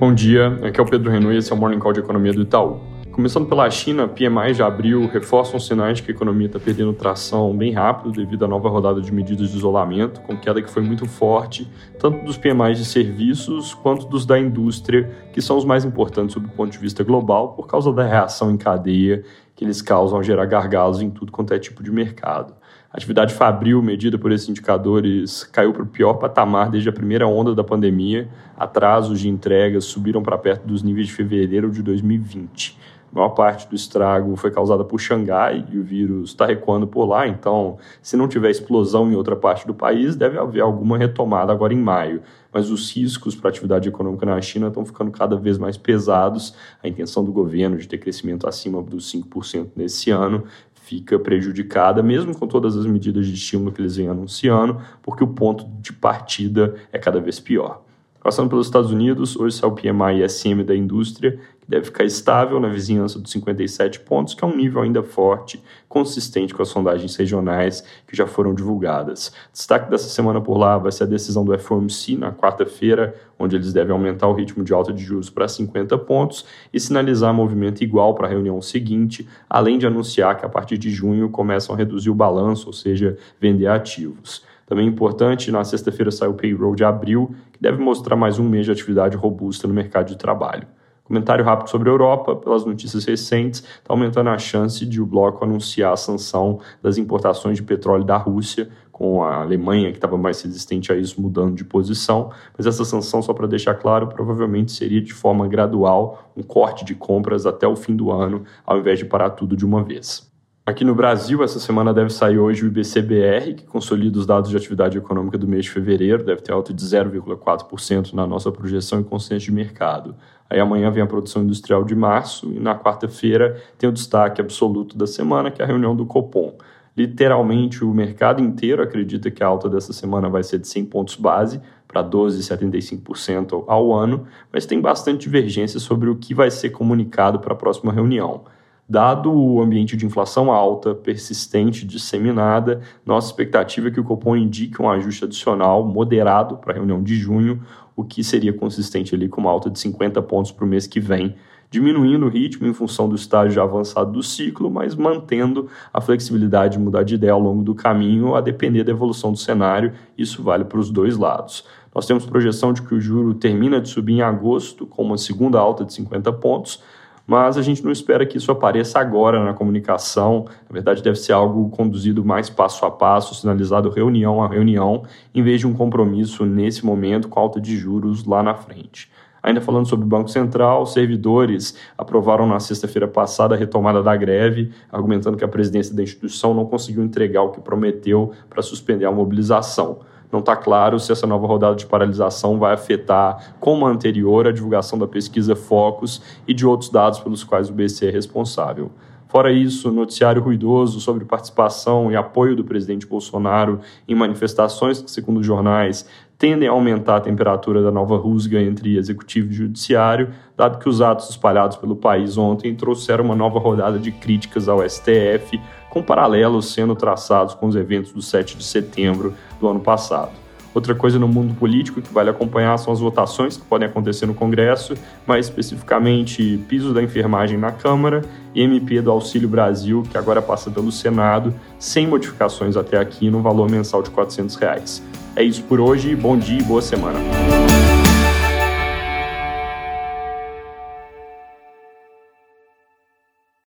Bom dia, aqui é o Pedro Renault e esse é o Morning Call de Economia do Itaú. Começando pela China, PMI já abriu, reforçam sinais de que a economia está perdendo tração bem rápido devido à nova rodada de medidas de isolamento, com queda que foi muito forte, tanto dos PMIs de serviços quanto dos da indústria, que são os mais importantes sob o ponto de vista global, por causa da reação em cadeia que eles causam ao gerar gargalos em tudo quanto é tipo de mercado. A atividade fabril, medida por esses indicadores, caiu para o pior patamar desde a primeira onda da pandemia. Atrasos de entregas subiram para perto dos níveis de fevereiro de 2020. A maior parte do estrago foi causada por Xangai e o vírus está recuando por lá, então, se não tiver explosão em outra parte do país, deve haver alguma retomada agora em maio. Mas os riscos para a atividade econômica na China estão ficando cada vez mais pesados. A intenção do governo de ter crescimento acima dos 5% nesse ano fica prejudicada, mesmo com todas as medidas de estímulo que eles vêm anunciando, porque o ponto de partida é cada vez pior. Passando pelos Estados Unidos, hoje sai o PMI SM da indústria, que deve ficar estável na vizinhança dos 57 pontos, que é um nível ainda forte, consistente com as sondagens regionais que já foram divulgadas. Destaque dessa semana por lá vai ser a decisão do FOMC na quarta-feira, onde eles devem aumentar o ritmo de alta de juros para 50 pontos e sinalizar movimento igual para a reunião seguinte, além de anunciar que a partir de junho começam a reduzir o balanço, ou seja, vender ativos. Também importante, na sexta-feira sai o payroll de abril, que deve mostrar mais um mês de atividade robusta no mercado de trabalho. Comentário rápido sobre a Europa, pelas notícias recentes, está aumentando a chance de o bloco anunciar a sanção das importações de petróleo da Rússia, com a Alemanha, que estava mais resistente a isso, mudando de posição. Mas essa sanção, só para deixar claro, provavelmente seria de forma gradual, um corte de compras até o fim do ano, ao invés de parar tudo de uma vez. Aqui no Brasil, essa semana deve sair hoje o IBCBR, que consolida os dados de atividade econômica do mês de fevereiro, deve ter alta de 0,4% na nossa projeção e consenso de mercado. Aí amanhã vem a produção industrial de março e na quarta-feira tem o destaque absoluto da semana, que é a reunião do Copom. Literalmente, o mercado inteiro acredita que a alta dessa semana vai ser de 100 pontos base, para 12,75% ao ano, mas tem bastante divergência sobre o que vai ser comunicado para a próxima reunião. Dado o ambiente de inflação alta, persistente, disseminada, nossa expectativa é que o Copom indique um ajuste adicional moderado para a reunião de junho, o que seria consistente ali com uma alta de 50 pontos para o mês que vem, diminuindo o ritmo em função do estágio avançado do ciclo, mas mantendo a flexibilidade de mudar de ideia ao longo do caminho, a depender da evolução do cenário. Isso vale para os dois lados. Nós temos projeção de que o juro termina de subir em agosto, com uma segunda alta de 50 pontos, mas a gente não espera que isso apareça agora na comunicação. Na verdade, deve ser algo conduzido mais passo a passo, sinalizado reunião a reunião, em vez de um compromisso nesse momento com alta de juros lá na frente. Ainda falando sobre o Banco Central, servidores aprovaram na sexta-feira passada a retomada da greve, argumentando que a presidência da instituição não conseguiu entregar o que prometeu para suspender a mobilização. Não está claro se essa nova rodada de paralisação vai afetar, como a anterior, a divulgação da pesquisa Focus e de outros dados pelos quais o BC é responsável. Fora isso, noticiário ruidoso sobre participação e apoio do presidente Bolsonaro em manifestações que, segundo os jornais, tendem a aumentar a temperatura da nova rusga entre executivo e judiciário, dado que os atos espalhados pelo país ontem trouxeram uma nova rodada de críticas ao STF, com paralelos sendo traçados com os eventos do 7 de setembro do ano passado. Outra coisa no mundo político que vale acompanhar são as votações que podem acontecer no Congresso, mais especificamente piso da enfermagem na Câmara e MP do Auxílio Brasil, que agora passa pelo Senado, sem modificações até aqui, no valor mensal de 400 reais. É isso por hoje, bom dia e boa semana.